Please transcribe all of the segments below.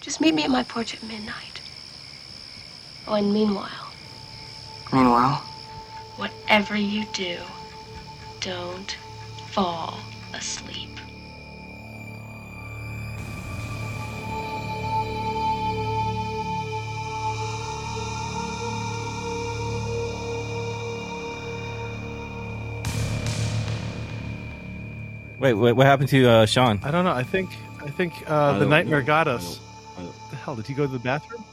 Just meet me at my porch at midnight. Oh, and meanwhile, Meanwhile, whatever you do, don't fall asleep. Wait, wait what happened to uh, Sean? I don't know. I think I think uh, I the nightmare know. got I us. Hell? Did he go to the bathroom?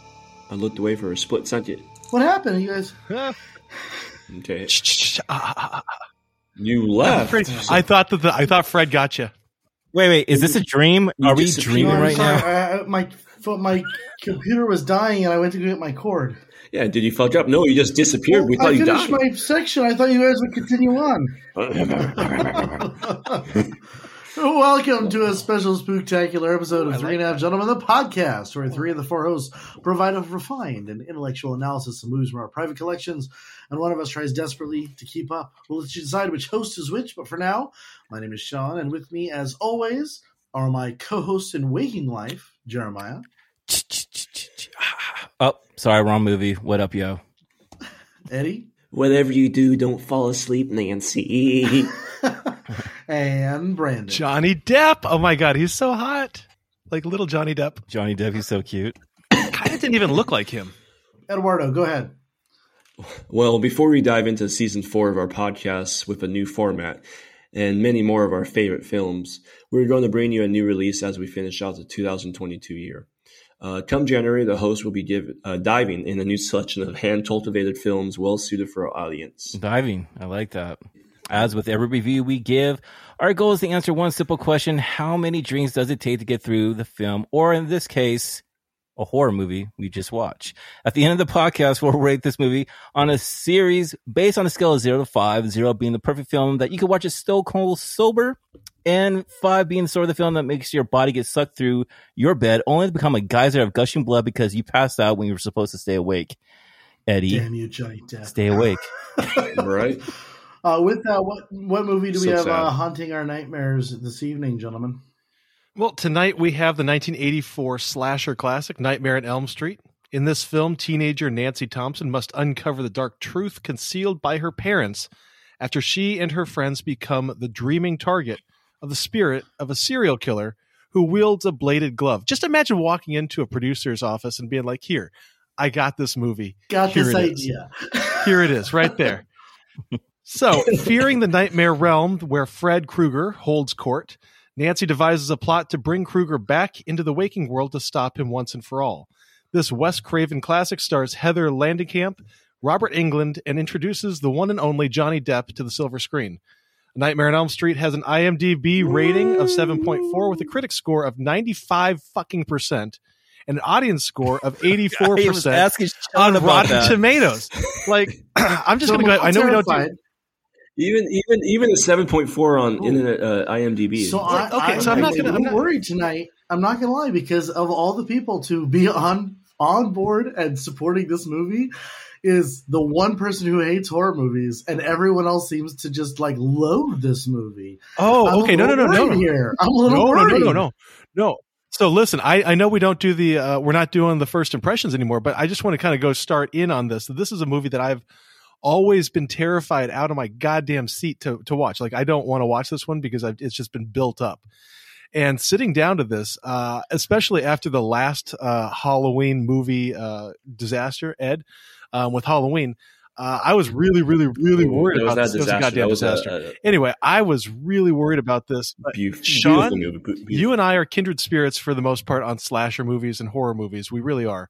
I looked away for a split second. What happened, you guys? Okay. You left. Fred- I thought that the, I thought Fred got you. Wait, wait, is this a dream? You Are we disappeared. dreaming No, right sorry. now? I, I- my my computer was dying, and I went to get my cord. Yeah, did you fuck up? No, you just disappeared. we Well, thought I you finished died. my section. I thought you guys would continue on. Welcome to a special spooktacular episode of Three and a Half Gentlemen, the podcast, where three of the four hosts provide a refined and intellectual analysis of movies from our private collections, and one of us tries desperately to keep up. We'll let you decide which host is which, but for now, my name is Sean, and with me, as always, are my co-hosts in Waking Life, Jeremiah, Oh, sorry, wrong movie. What up, yo? Eddie, Whatever you do, don't fall asleep, Nancy. and Brandon. Johnny Depp. Oh my god, he's so hot. Like little Johnny Depp. Johnny Depp, he's so cute. Kind of didn't even look like him. Eduardo, go ahead. well, before we dive into season four of our podcast with a new format and many more of our favorite films, we're going to bring you a new release as we finish out the 2022 year. Uh, come January, the host will be give, uh, diving in a new selection of hand cultivated films well suited for our audience. Diving. I like that. As with every review we give, our goal is to answer one simple question How many drinks does it take to get through the film, or in this case, a horror movie we just watched? At the end of the podcast, we'll rate this movie on a series based on a scale of zero to five, zero being the perfect film that you can watch it stone cold sober, and five being the sort of the film that makes your body get sucked through your bed, only to become a geyser of gushing blood because you passed out when you were supposed to stay awake. Eddie, Damn you, Johnny Depp. stay awake. right? Uh, with that, what what movie do we So have uh, haunting our nightmares this evening, gentlemen? Well, tonight we have the 1984 slasher classic Nightmare on Elm Street. In this film, teenager Nancy Thompson must uncover the dark truth concealed by her parents after she and her friends become the dreaming target of the spirit of a serial killer who wields a bladed glove. Just imagine walking into a producer's office and being like, "Here, I got this movie. Got Here this it is. idea. Here it is, right there. So, fearing the nightmare realm where Fred Krueger holds court, Nancy devises a plot to bring Krueger back into the waking world to stop him once and for all. This Wes Craven classic stars Heather Langenkamp, Robert Englund, and introduces the one and only Johnny Depp to the silver screen. Nightmare on Elm Street has an IMDb rating of 7.4 with a critic score of 95 fucking percent and an audience score of 84 percent on Sean Rotten that. Tomatoes. Like, I'm just So gonna I'm go. a I know we don't do. Terrified. Even even even a seven point four on internet uh, IMDb. So I, Okay, I, so I'm I'm not not gonna- I'm not- worried tonight. I'm not gonna lie because of all the people to be on on board and supporting this movie is the one person who hates horror movies, and everyone else seems to just like loathe this movie. I'm Oh, okay. No, no, no, no, no, Here, I'm a little no, no, no, no, no, no. So listen, I, I know we don't do the uh, we're not doing the first impressions anymore, but I just want to kind of go start in on this. This is a movie that I've always been terrified out of my goddamn seat to to watch. Like I don't want to watch this one because I've, it's just been built up. And sitting down to this, uh, especially after the last uh, Halloween movie uh, disaster, Ed, um, with Halloween, uh, I was really, really, really worried about this. It was a goddamn was disaster. a- anyway, I was really worried about this. Beautiful, Sean, beautiful. Beautiful. you and I are kindred spirits for the most part on slasher movies and horror movies. We really are.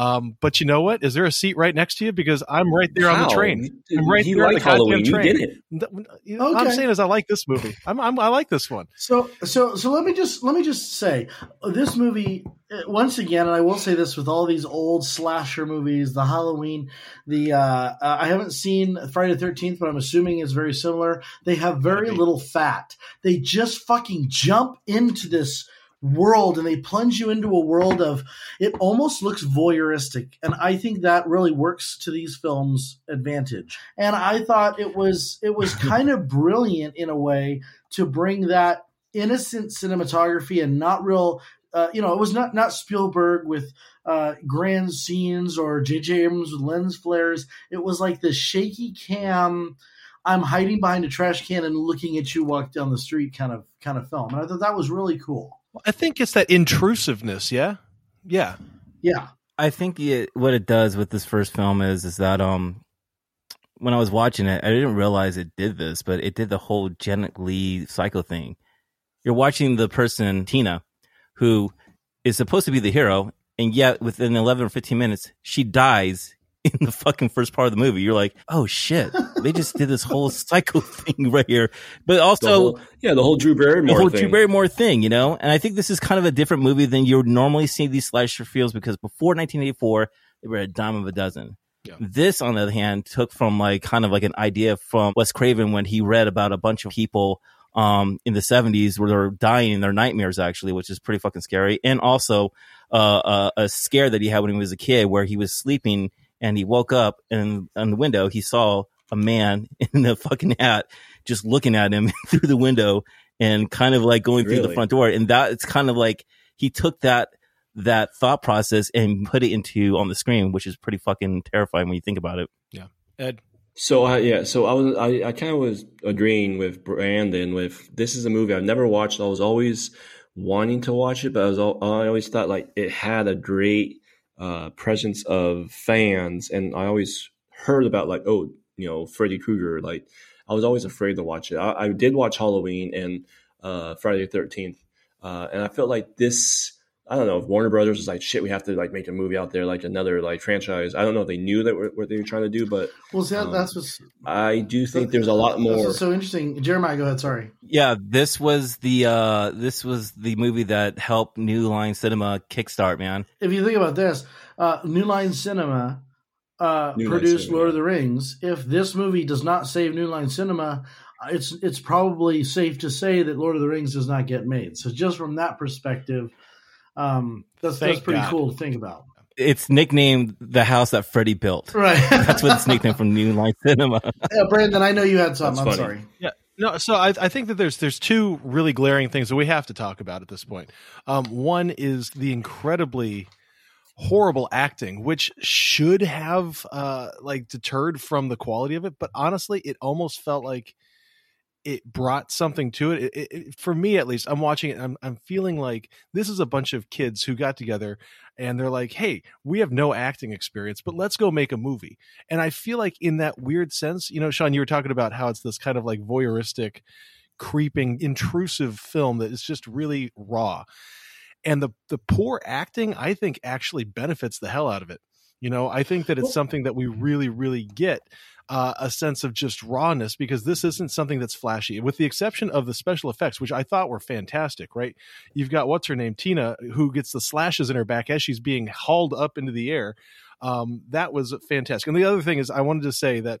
Um, but you know what? Is there a seat right next to you? Because I'm right there on the train. I'm right you there on the Halloween. goddamn You train. did it. Th- you know, I'm saying is I like this movie. I'm, I'm I like this one. So so so let me just let me just say this movie uh, once again, and I will say this with all these old slasher movies, the Halloween, the uh, uh, I haven't seen Friday the Thirteenth, but I'm assuming it's very similar. They have very Gotta little fat. They just fucking jump into this world and they plunge you into a world of it almost looks voyeuristic and i think that really works to these films advantage and i thought it was it was kind of brilliant in a way to bring that innocent cinematography and not real uh, you know, it was not not Spielberg with uh, grand scenes or J.J. Abrams with lens flares. It was like the shaky cam. I'm hiding behind a trash can and looking at you walk down the street kind of kind of film, and I thought that was really cool. I think it's that intrusiveness. Yeah, yeah, yeah. I think it, what it does with this first film is is that um when I was watching it, I didn't realize it did this, but it did the whole Janet Leigh psycho thing. You're watching the person Tina, who is supposed to be the hero, and yet within 11 or 15 minutes, she dies in the fucking first part of the movie. You're like, oh shit, they just did this whole psycho thing right here. But also, The whole- yeah, the whole Drew Barrymore the whole thing. Drew Barrymore thing, you know? And I think this is kind of a different movie than you would normally see these slasher feels because before 1984, they were a dime of a dozen. Yeah. This, on the other hand, took from like kind of like an idea from Wes Craven when he read about a bunch of people um in the 70s where they're dying in their nightmares actually which is pretty fucking scary and also uh, uh a scare that he had when he was a kid where he was sleeping and he woke up and on the window he saw a man in a fucking hat just looking at him through the window and kind of like going through the front door and that it's kind of like he took that that thought process and put it into on the screen which is pretty fucking terrifying when you think about it Yeah, Ed. So I yeah, so I was I, I kind of was agreeing with Brandon with this is a movie I've never watched. I was always wanting to watch it, but I was al- I always thought like it had a great uh, presence of fans, and I always heard about like oh you know Freddy Krueger. Like I was always afraid to watch it. I, I did watch Halloween and uh, Friday the Thirteenth, uh, and I felt like this. I don't know if Warner Brothers was like shit. We have to like make a movie out there, like another like franchise. I don't know if they knew that what they were trying to do, but Well, see, that, Um, that's what's I do think there's a lot more. so interesting. Jeremiah, go ahead. Sorry. yeah this was the uh this was the movie that helped new line cinema kickstart man if you think about this, uh, New Line Cinema uh, New produced Cinema, Lord of the Rings. If this movie does not save New Line Cinema, uh, it's it's probably safe to say that Lord of the Rings does not get made. So just from that perspective, um, that's Thank that's pretty God. cool to think about. it's nicknamed the house that Freddy built Right. that's what it's nicknamed from new line cinema yeah, Brandon, I know you had something. That's I'm funny. sorry. Yeah. No, so I, I think that there's there's two really glaring things that we have to talk about at this point. Um, one is the incredibly horrible acting, which should have uh, like deterred from the quality of it, but honestly, it almost felt like it brought something to it. It, it, for me, at least, I'm watching it. I'm I'm feeling like this is a bunch of kids who got together and they're like, "Hey, we have no acting experience, but let's go make a movie." And I feel like in that weird sense, you know, Sean, you were talking about how it's this kind of like voyeuristic, creeping, intrusive film that is just really raw. And the the poor acting, I think, actually benefits the hell out of it. You know, I think that it's something that we really, really get uh, a sense of just rawness because this isn't something that's flashy, with the exception of the special effects, which I thought were fantastic. Right? You've got what's her name, Tina, who gets the slashes in her back as she's being hauled up into the air. Um, that was fantastic. And the other thing is, I wanted to say that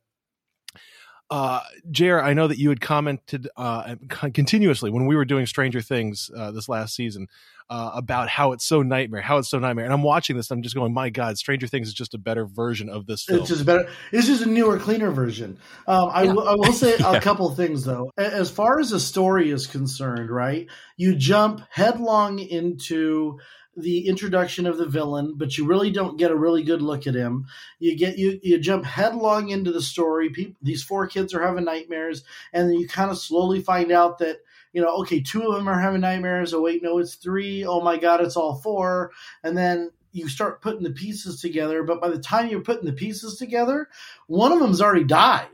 uh, Jer, I know that you had commented uh, continuously when we were doing Stranger Things uh, this last season uh, about how it's so nightmare, how it's so nightmare. And I'm watching this, and I'm just going, my God, Stranger Things is just a better version of this film. It's just better. It's just a newer, cleaner version. Um, I, will- I will say Yeah. a couple things though. As far as the story is concerned, right? You jump headlong into the introduction of the villain, but you really don't get a really good look at him. You get you you jump headlong into the story. People, these four kids are having nightmares, and then you kind of slowly find out that you know, okay, two of them are having nightmares. Oh wait, no, it's three. Oh my god, it's all four. And then you start putting the pieces together. But by the time you're putting the pieces together, one of them's already died.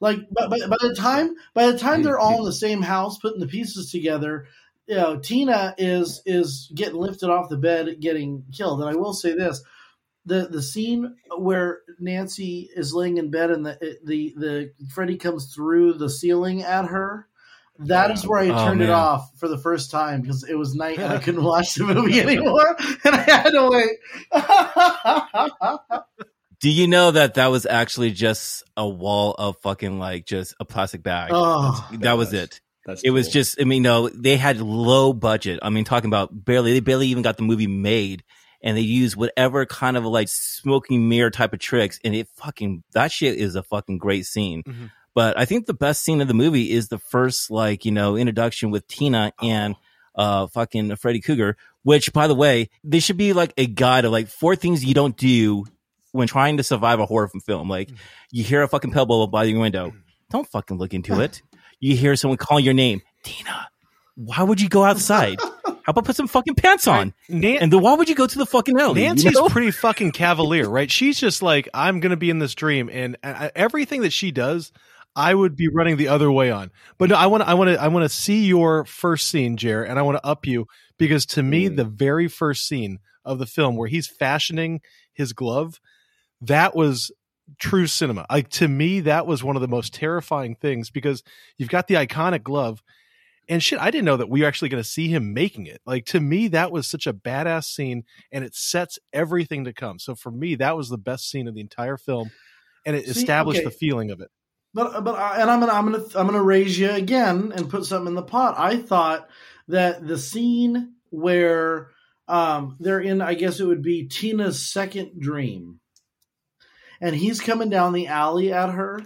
Like by, by, by the time by the time they're all in the same house putting the pieces together, you know, Tina is is getting lifted off the bed, getting killed. And I will say this: the the scene where Nancy is laying in bed and the the the Freddy comes through the ceiling at her. That is where I Oh, turned it off for the first time because it was night and I couldn't watch the movie anymore, and I had to wait. Do you know that that was actually just a wall of fucking like just a plastic bag? oh, that was it. That's It was just, I mean, no, they had low budget. I mean, talking about barely, they barely even got the movie made and they used whatever kind of like smoking mirror type of tricks. And it fucking, that shit is a fucking great scene. Mhm. But I think the best scene of the movie is the first, like, you know, introduction with Tina and, uh, fucking Freddy Krueger Which, by the way, there should be like a guide of like four things you don't do when trying to survive a horror film. Like you hear a fucking pebble by your window, don't fucking look into it. You hear someone calling your name, Tina. Why would you go outside? How about put some fucking pants on? Nan- And then why would you go to the fucking alley? you Nancy's know? pretty fucking cavalier, right? She's just like, I'm going to be in this dream, and uh, everything that she does, I would be running the other way on. But no, I want to, I want to, I want to see your first scene, Jer, and I want to up you because to me, Mm. the very first scene of the film where he's fashioning his glove, that was true cinema. Like to me, that was one of the most terrifying things because you've got the iconic glove. And shit, I didn't know that we were actually going to see him making it. Like to me, that was such a badass scene, and it sets everything to come. So for me, that was the best scene of the entire film, and it See, established okay. the feeling of it. But but I, and I'm gonna I'm gonna I'm gonna raise you again and put something in the pot. I thought that the scene where um they're in, I guess it would be Tina's second dream, and he's coming down the alley at her,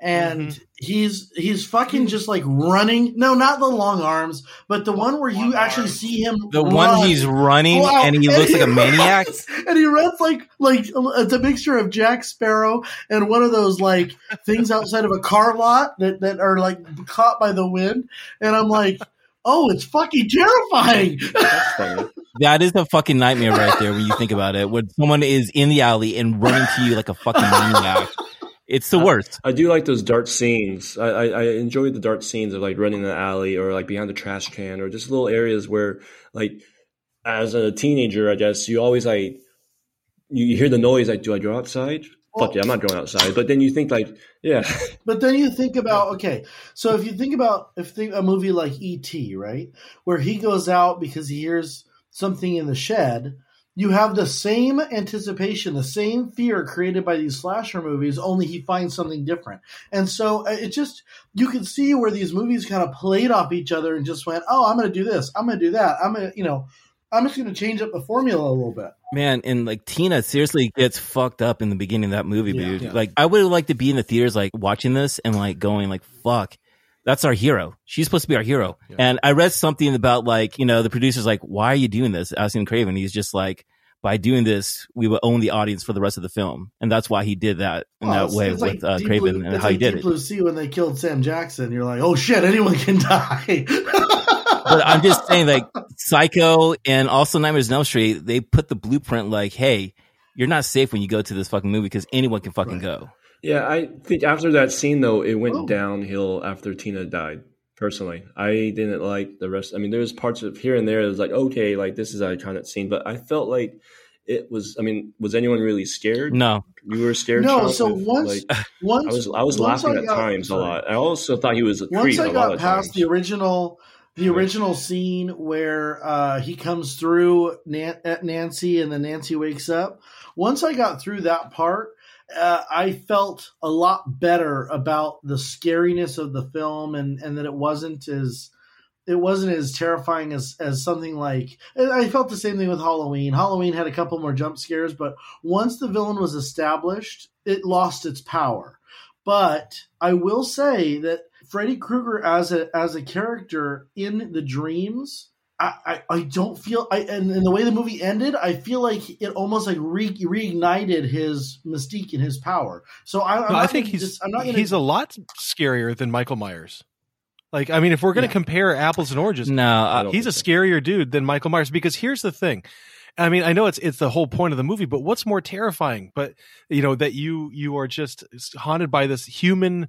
and Mm-hmm. he's he's fucking just like running. No, not the long arms, but the one where you Long actually arms. see him. the run. one he's running Wow. and he looks like a maniac. and he runs like like it's a mixture of Jack Sparrow and one of those like things outside of a car lot that that are like caught by the wind. And I'm like, oh, it's fucking terrifying. That's funny. A fucking nightmare right there when you think about it. When someone is in the alley and running to you like a fucking maniac. It's the worst. I do like those dark scenes. I, I, I enjoy the dark scenes of like running in the alley or like behind the trash can or just little areas where like as a teenager, I guess you always like you you hear the noise like, do I go outside? Fuck yeah, I'm not going outside. But then you think like, yeah, But then you think about okay, so if you think about if think a movie like E.T., right, where he goes out because he hears something in the shed, you have the same anticipation, the same fear created by these slasher movies, only he finds something different. And so uh, it just you can see where these movies kind of played off each other and just went, "Oh, I'm going to do this. I'm going to do that. I'm going to, you know, I'm just going to change up the formula a little bit." Man, and like Tina seriously gets fucked up in the beginning of that movie, Yeah. dude. Yeah. Like I would like to be in the theaters like watching this and like going like fuck. That's our hero. She's supposed to be our hero. Yeah. And I read something about like, you know, the producer's like, why are you doing this? Asking Craven. He's just like, by doing this, we will own the audience for the rest of the film. And that's why he did that in Well, that way it's with uh, Craven Blue- and how he did Deep it. Blue Sea when they killed Sam Jackson, you're like, "Oh shit, anyone can die." but I'm just saying, like Psycho and also Nightmares on Elm Street, they put the blueprint like, hey, you're not safe when you go to this fucking movie because anyone can fucking Right. go. Yeah. I think after that scene though, it went Oh. downhill after Tina died. Personally, I didn't like the rest. I mean, there was parts of here and there. It was like okay, like this is an iconic scene, but I felt like it was. I mean, was anyone really scared? No, You were scared. No, Sean? so With, once- like, once I was I was once laughing I at got- times a lot. I also thought he was a Once creep I a lot got of past times. the original, the Yeah. original scene where uh, he comes through Nan- at Nancy and then Nancy wakes up. Once I got through that part, uh, I felt a lot better about the scariness of the film and, and that it wasn't as it wasn't as terrifying as as something like I felt the same thing with Halloween. Halloween had a couple more jump scares, but once the villain was established, it lost its power. But I will say that Freddy Krueger as a as a character in the dreams, I, I, I don't feel I and, and the way the movie ended, I feel like it almost like re, reignited his mystique and his power. So I, I'm No, I think he's just- I'm not gonna, he's a lot scarier than Michael Myers. Like, I mean, if we're going to Yeah. compare apples and oranges, no, I don't he's a think so. scarier dude than Michael Myers because here's the thing. I mean, I know it's it's the whole point of the movie, but what's more terrifying? But you know that you you are just haunted by this human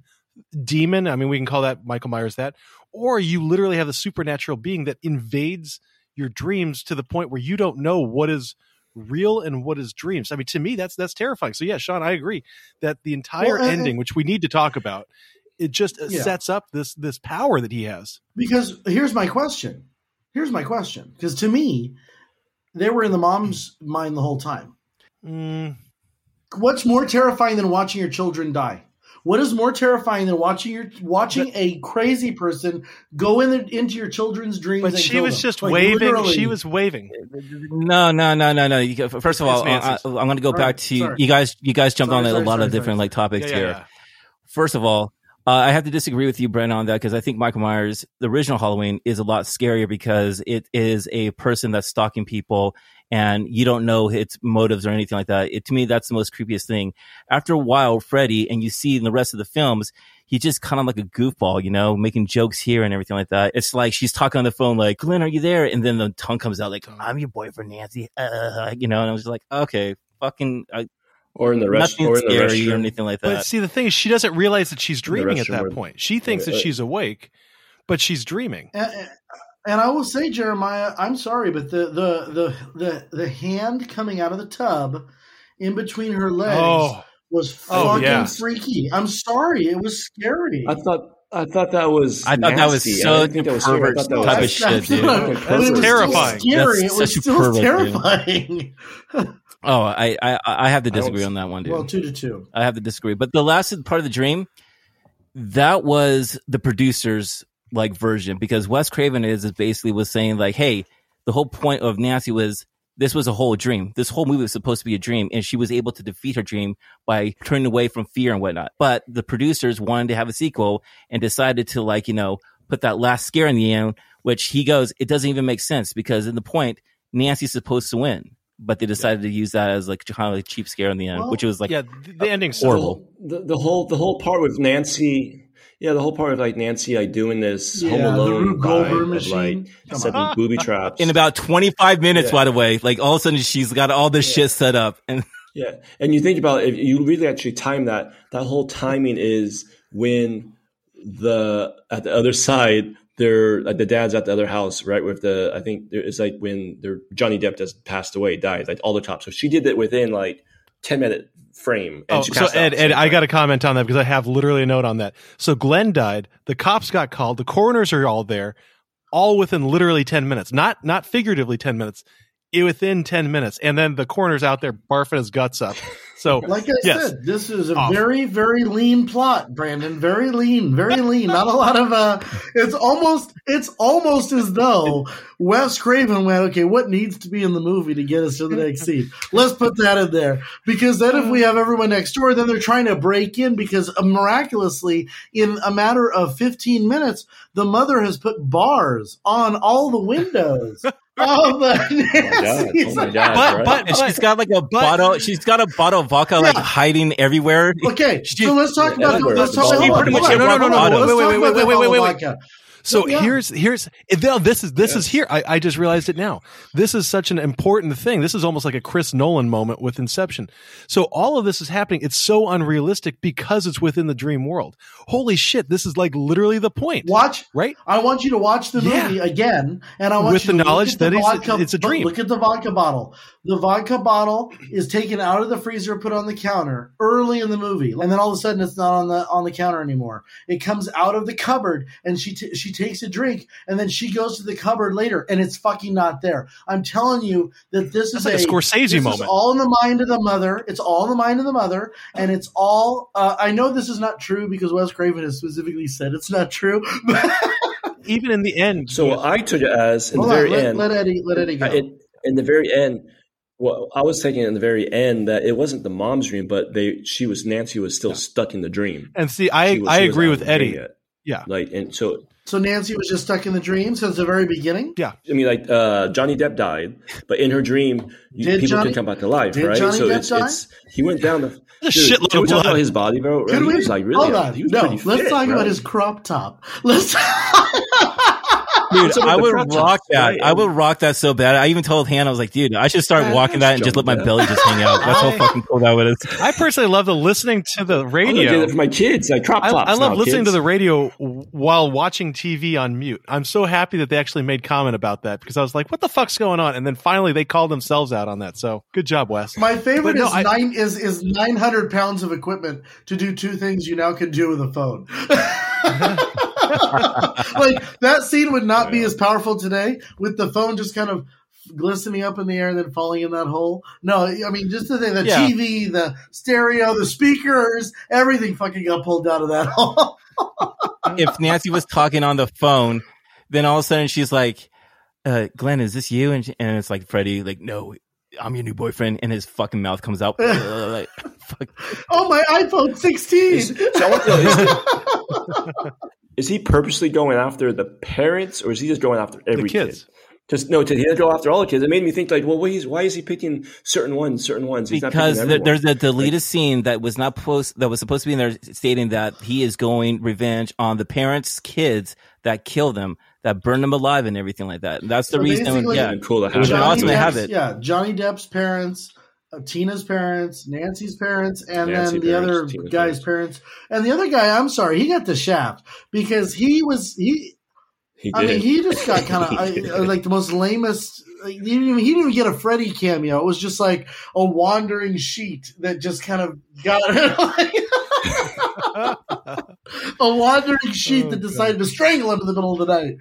demon. I mean, we can call that Michael Myers that, or you literally have the supernatural being that invades your dreams to the point where you don't know what is real and what is dreams. I mean, to me, that's that's terrifying. So yeah, Sean, I agree that the entire Well, and- ending, which we need to talk about, it just uh, Yeah. sets up this this power that he has. Because here's my question. Here's my question. Because to me, they were in the mom's mind the whole time. Mm, What's more terrifying than watching your children die? What is more terrifying than watching your watching a crazy person go in the, into your children's dreams? but and she kill was them? just Like, waving. literally. She was waving. no, no, no, no, no. You, first of all, I, Nancy's. am going to go Sorry, back to sorry. you guys. You guys jumped Sorry, on a lot sorry, of different sorry. like topics Yeah, yeah, here. yeah. First of all, Uh, I have to disagree with you, Brent, on that because I think Michael Myers, the original Halloween, is a lot scarier because it is a person that's stalking people and you don't know its motives or anything like that. It, to me, that's the most creepiest thing. After a while, Freddy, and you see in the rest of the films, he's just kind of like a goofball, you know, making jokes here and everything like that. It's like she's talking on the phone, like, Glenn, are you there? And then the tongue comes out like, I'm your boyfriend, Nancy. Uh, you know, and I was like, okay, fucking, uh, or in the rest, nothing or in the scary or anything like that. But see, the thing is, she doesn't realize that she's dreaming at that point. She thinks that uh, she's awake, but she's dreaming. And, and I will say, Jeremiah, I'm sorry, but the, the the the the hand coming out of the tub in between her legs Oh, was Oh, fucking yeah. freaky. I'm sorry, it was scary. I thought I thought that was. I thought that was nasty. I so think that was scary. I pervert thought that type was of shit, that's dude. not- it was Terrifying. Scary. That's it was such still pervert, terrifying. oh, I, I, I have to I don't- disagree on that one, dude. well, two to two. I have to disagree. But the last part of the dream, that was the producer's like version because Wes Craven is, is basically was saying like, hey, the whole point of Nancy was this was a whole dream. This whole movie was supposed to be a dream, and she was able to defeat her dream by turning away from fear and whatnot. But the producers wanted to have a sequel and decided to like, you know, put that last scare in the end, which he goes, it doesn't even make sense because in the point, Nancy's supposed to win. But they decided to use that as like kind of like cheap scare in the end, Well, which was like yeah, the, the ending's horrible. The, the whole the whole part with Nancy, yeah, the whole part of like Nancy like doing this Yeah, Home the Alone Rube Goldberg vibe of machine. like Come setting on. booby traps. in about 25 minutes, Yeah. by the way. Like all of a sudden she's got all this shit set up. And Yeah, and you think about it, if you really actually time that, that whole timing is when the at the other side, they're like the dad's at the other house, right? With the I think it's like when their Johnny Depp just passed away, died, like all the top. So she did it within like ten minute frame. And Oh, so Ed, Ed, I got to comment on that because I have literally a note on that. So Glenn died. The cops got called. The coroners are all there, all within literally ten minutes. Not not figuratively ten minutes. It within ten minutes, and then the coroner's out there barfing his guts up. So Like I Yes. said, this is a Awful. very, very lean plot, Brandon. Very lean, very lean. Not a lot of uh it's almost it's almost as though Wes Craven went, okay, what needs to be in the movie to get us to the next scene? Let's put that in there. Because then if we have everyone next door, then they're trying to break in because uh, miraculously, in a matter of 15 minutes, the mother has put bars on all the windows. Oh, the Oh my oh God! Oh my God! But- right? but- and she's got like a bottle. She's got a bottle of vodka like Yeah. hiding everywhere. Okay, She- so let's talk about everywhere. let's talk She about pretty much hold on, had hold on, rock hold on, bottom. let's Wait, talk wait, about wait, that wait, wait, wait, bottle of wait. Vodka. So Yeah. here's here's no, this is this is here. I, I just realized it now. This is such an important thing. This is almost like a Chris Nolan moment with Inception. So all of this is happening. It's so unrealistic because it's within the dream world. Holy shit! This is like literally the point, Watch. right? I want you to watch the Yeah. movie again, and I want With you the to look knowledge at the that it's- vodka, it's a dream. Look at the vodka bottle. The vodka bottle is taken out of the freezer, put on the counter early in the movie, and then all of a sudden it's not on the on the counter anymore. It comes out of the cupboard, and she t- she takes a drink, and then she goes to the cupboard later, and it's fucking not there. I'm telling you that this is like a Scorsese this is moment. all in the mind of the mother. It's all in the mind of the mother, and it's all. Uh, I know this is not true because Wes Craven has specifically said it's not true. But Even in the end, so I took it as in Hold the on, very let, end. let Eddie let Eddie go. in, in the very end, well, I was thinking in the very end that it wasn't the mom's dream, but they she was Nancy was still stuck in the dream. and see, I was- I agree with of the dream Eddie. Yeah. Like and so so Nancy was just stuck in the dream since the very beginning. Yeah, I mean, like uh, Johnny Depp died, but in her dream, you, Did people Johnny- can come back to life, did right? Johnny so Depp it's, die? it's he went down the A dude, shitload can we talk about his body, bro. Could he we? was like really, hold on. he was No, pretty let's fit, talk bro. about his crop top. Let's. Dude, What's up with I would rock that. right? I would rock that so bad. I even told Hannah, I was like, dude, I should start Man, walking that and just let my Johnny Depp. belly just hang out. That's how fucking cool that was. I personally love the listening to the radio. I'm gonna radio. for my kids, like crop I, tops. I love now, listening kids. to the radio while watching TV on mute. I'm so happy that they actually made comment about that because I was like, "What the fuck's going on?" And then finally they called themselves out on that. So good job, Wes. My favorite no, is I- nine is is nine hundred pounds of equipment to do two things you now can do with a phone. like that scene would not be as powerful today with the phone just kind of glistening up in the air and then falling in that hole. No, I mean just the thing, the Yeah. TV, the stereo, the speakers, everything fucking got pulled out of that hole. if Nancy was talking on the phone, then all of a sudden she's like, uh, Glenn, is this you? And, she- and it's like Freddy, like, no, I'm your new boyfriend. And his fucking mouth comes out. like, fuck? Oh, my iPhone 16. Is, so I want to know, is, is he purposely going after the parents, or is he just going after every the kids. kid? Just no, to he didn't go after all the kids. It made me think like, well, why is, why is he picking certain ones, certain ones? He's because not there, there's everyone. a deleted scene that was not post that was supposed to be in there stating that he is going revenge on the parents' kids that killed them, that burned them alive, and everything like that. That's the So reason. basically- Yeah, cool to It was have. an awesome to have it. Yeah, Johnny Depp's parents, Tina's parents, Nancy's parents, and Nancy then the parents, other Tina's guy's parents. And the other guy, I'm sorry, he got the shaft because he was he. He I mean, he just got kind of like the most lamest. Like, he, didn't even, he didn't even get a Freddy cameo. It was just like a wandering sheet that just kind of got a wandering sheet Oh, that decided to strangle him in the middle of the night.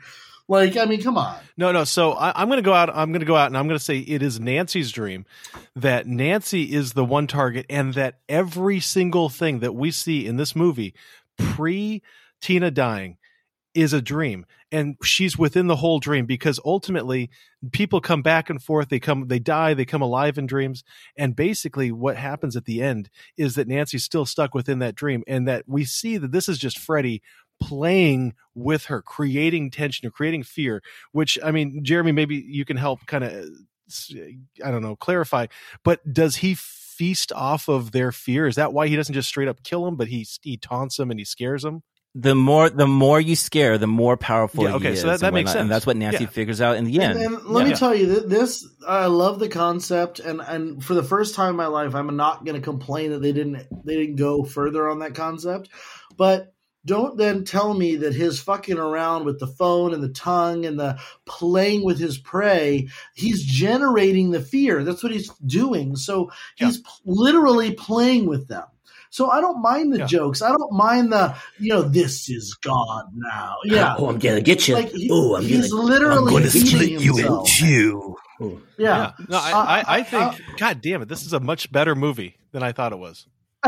Like, I mean, come on. No, no. So I, I'm going to go out. I'm going to go out and I'm going to say it is Nancy's dream that Nancy is the one target and that every single thing that we see in this movie pre Tina dying is a dream and she's within the whole dream because ultimately people come back and forth they come they die they come alive in dreams and basically what happens at the end is that Nancy's still stuck within that dream and that we see that this is just Freddy playing with her creating tension or creating fear which I mean, Jeremy, maybe you can help kind of, uh, I don't know, clarify. But does he feast off of their fear? Is that why he doesn't just straight up kill them, but he he taunts them and he scares them? the more the more you scare, the more powerful Yeah, okay, he is. so that- that makes sense. and that's what Nancy Yeah. figures out in the end. And, and let Yeah. me tell you, th- this I love the concept, and and for the first time in my life, I'm not going to complain that they didn't they didn't go further on that concept, but. Don't then tell me that his fucking around with the phone and the tongue and the playing with his prey, he's generating the fear. That's what he's doing. So he's p- literally playing with them. So I don't mind the Yeah. jokes. I don't mind the, you know, this is God now. Yeah. Oh, I'm gonna get you. Like he, oh, I'm he's gonna. literally eating himself. two. Oh. Yeah. No, I, Uh, I, I uh, think, God damn it, this is a much better movie than I thought it was.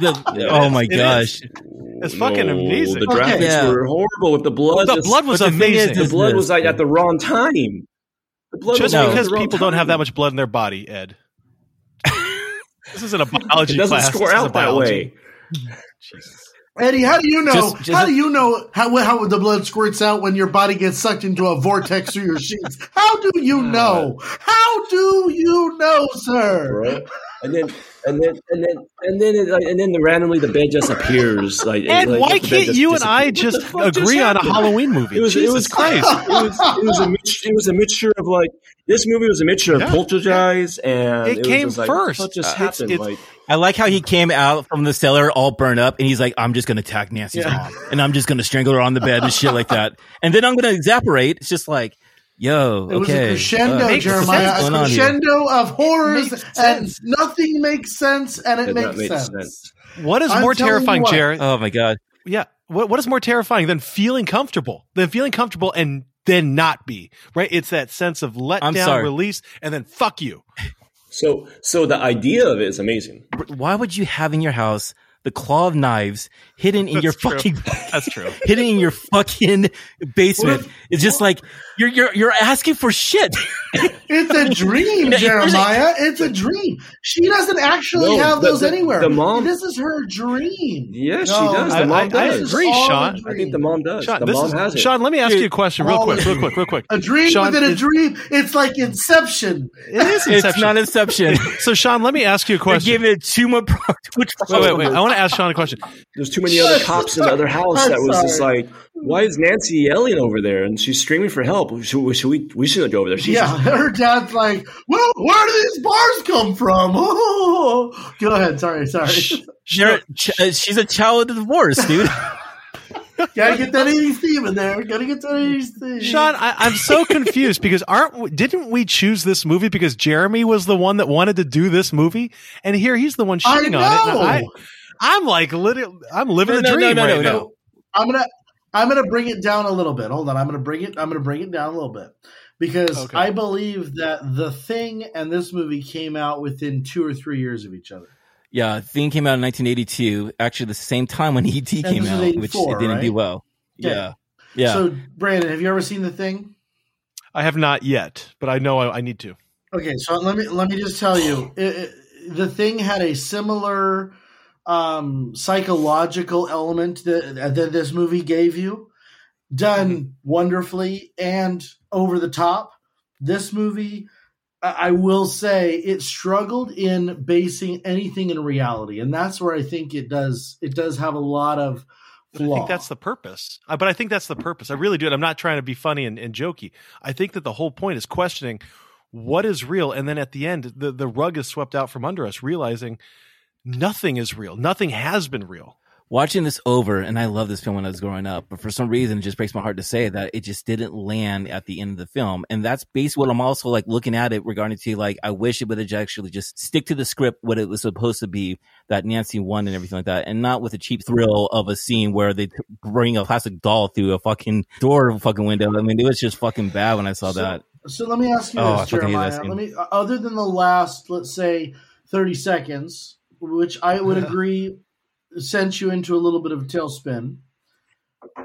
The- oh my It is. gosh! It's fucking amazing. The Okay. Yeah. were horrible with the blood. The blood was but the is, amazing. the blood was like at the wrong time. The blood just was because the wrong people don't have that much blood in their body, Ed. this isn't a biology It doesn't class. score This out that way. Jesus. Eddie, how do you know? Just- just- how do you know how how the blood squirts out when your body gets sucked into a vortex through your sheets? How do you know? How do you know, sir? Bro. And then and then and then and then it, like, and then randomly the bed just appears. Like, Ed, like, why can't you and I just What the fuck agree on a? Halloween movie? It was it was Christ. It was it was a mix, it was a mixture of like this movie was a mixture of Yeah. Poltergeist and It was came just like, first. What just Uh, happened? it's- like I like how he came out from the cellar all burned up, and he's like, "I'm just gonna attack Nancy's Yeah. mom, and I'm just gonna strangle her on the bed and shit like that, and then I'm gonna evaporate." It's just like, yo, It was okay, a crescendo, uh, Jeremiah. A going on here? crescendo of horrors, and nothing makes sense, and it Did not makes make sense. sense. What is I'm more terrifying. Jared? Oh my god! yeah. What, what is more terrifying than feeling comfortable? Than feeling comfortable and then not be, right? It's that sense of let down, release, and then fuck you. So so the idea of it is amazing. Why would you have in your house the claw of knives hidden in your true. fucking That's true. hidden in your fucking basement? If- it's just like you're you're you're asking for shit. It's a dream, Jeremiah. It's a dream. She doesn't actually No, have the- those the- anywhere. the mom- This is her dream. Yes, No, she does. The I- mom I- I does. This is agree, Sean. I think the mom does. Sean, the this mom is, has it. Sean, let me ask you a question real oh. quick, real quick, real quick. A dream Sean, within a dream. It's like Inception. It is it's not Inception. so, Sean, let me ask you a question. giving it too much. Too Wait, wait, wait. I want to ask Sean a question. There's too many other cops in the other house I'm that was just like, why is Nancy yelling over there and she's screaming for help? Should, should we? We shouldn't go over there. She's Yeah, her dad's like, well, where do these bars come from? Go ahead. Sorry, sorry. You're- ch- uh, she's a child of divorce, dude. Gotta get that 80s theme in there. Gotta get that 80s theme. Sean, I, I'm so confused because aren't we- didn't we choose this movie because Jeremy was the one that wanted to do this movie, and here he's the one I shitting on it. I, I'm like, literally, I'm living No, the no, dream no, no, right no, now. no. I'm gonna I'm gonna bring it down a little bit. Hold on, I'm gonna bring it. I'm gonna bring it down a little bit because Okay. I believe that the thing and this movie came out within two or three years of each other. Yeah, the Thing came out in 1982, actually the same time when ET came out, which it didn't do well. Okay. Yeah, yeah. So, Brandon, have you ever seen the thing? I have not yet, but I know I, I need to. Okay, so let me let me just tell you, it, it, the thing had a similar um, psychological element that, that this movie gave you, done Mm-hmm. wonderfully and over the top. This movie, I will say, it struggled in basing anything in reality, and that's where I think it does. It does have a lot of I think that's the purpose. Uh, But I think that's the purpose. I really do. And I'm not trying to be funny and, and jokey. I think that the whole point is questioning what is real. And then at the end, the, the rug is swept out from under us, realizing nothing is real. Nothing has been real. watching this over, and I love this film when I was growing up, but for some reason, it just breaks my heart to say that it just didn't land at the end of the film. And that's basically what I'm also like looking at it regarding to like, I wish it would have actually just stick to the script, what it was supposed to be, that Nancy won and everything like that, and not with a cheap thrill of a scene where they bring a plastic doll through a fucking door a fucking window. I mean, it was just fucking bad when I saw So- that. So let me ask you Oh, this, fucking hate that Jeremiah. Let me, uh, other than the last, let's say, thirty seconds, which I would agree sent you into a little bit of a tailspin.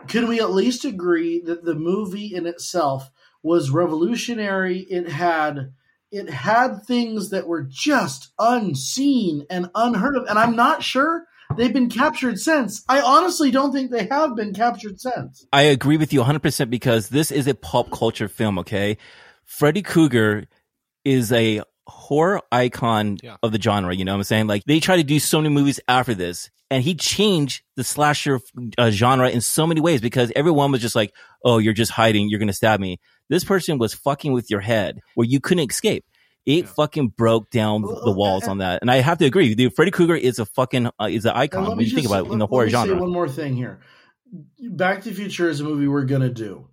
Can we at least agree that the movie in itself was revolutionary? It had it had things that were just unseen and unheard of, and I'm not sure they've been captured since. I honestly don't think they have been captured since. I agree with you 100% because this is a pop culture film, okay? Freddy Krueger is a horror icon Yeah. of the genre, you know what I'm saying? Like, they try to do so many movies after this, and he changed the slasher uh, genre in so many ways because everyone was just like, oh, you're just hiding, you're gonna stab me. This person was fucking with your head where you couldn't escape. It fucking broke down Well, the walls and- on that, and I have to agree. Dude, Freddy Krueger is a fucking uh, is an icon let when me you think about it in the let- horror let me say genre. one more thing here. Back to the Future is a movie we're gonna do.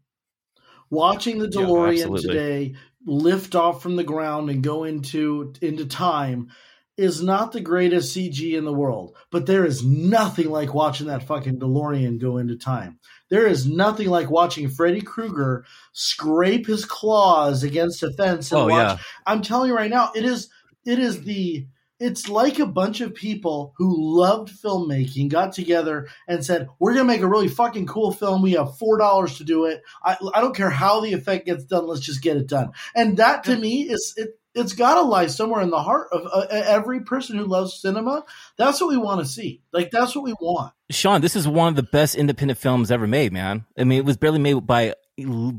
Watching the DeLorean absolutely. today lift off from the ground and go into into time is not the greatest CG in the world, but there is nothing like watching that fucking DeLorean go into time. There is nothing like watching Freddy Krueger scrape his claws against a fence and Oh, watch yeah. I'm telling you right now, it is it is the it's like a bunch of people who loved filmmaking got together and said, "We're gonna make a really fucking cool film. We have four dollars to do it. I, I don't care how the effect gets done. Let's just get it done." And that to me is it. It's got to lie somewhere in the heart of uh, every person who loves cinema. That's what we want to see. Like that's what we want. Sean, this is one of the best independent films ever made, man. I mean, it was barely made by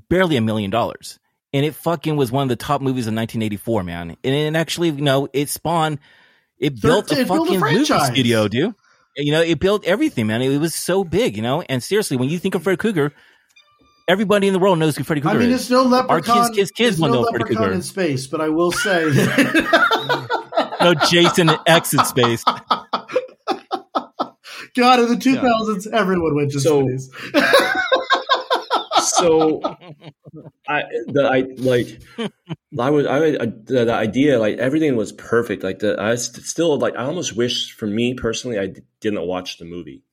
barely a million dollars. And it fucking was one of the top movies in 1984, man. And it actually, you know, it spawned, it built a it built a fucking movie studio, dude. You know, it built everything, man. It, was so big, you know. And seriously, when you think of Freddy Krueger, everybody in the world knows who Freddy I mean, is. it's no leprechaun. kids- kids- kids it's wanna no know Freddy Krueger. in space, but I will say. no Jason X in space. God, in the 2000s, everyone went to So- space. so I the I like I was I, I the, the idea like everything was perfect like the I st- still like I almost wish for me personally I d- didn't watch the movie.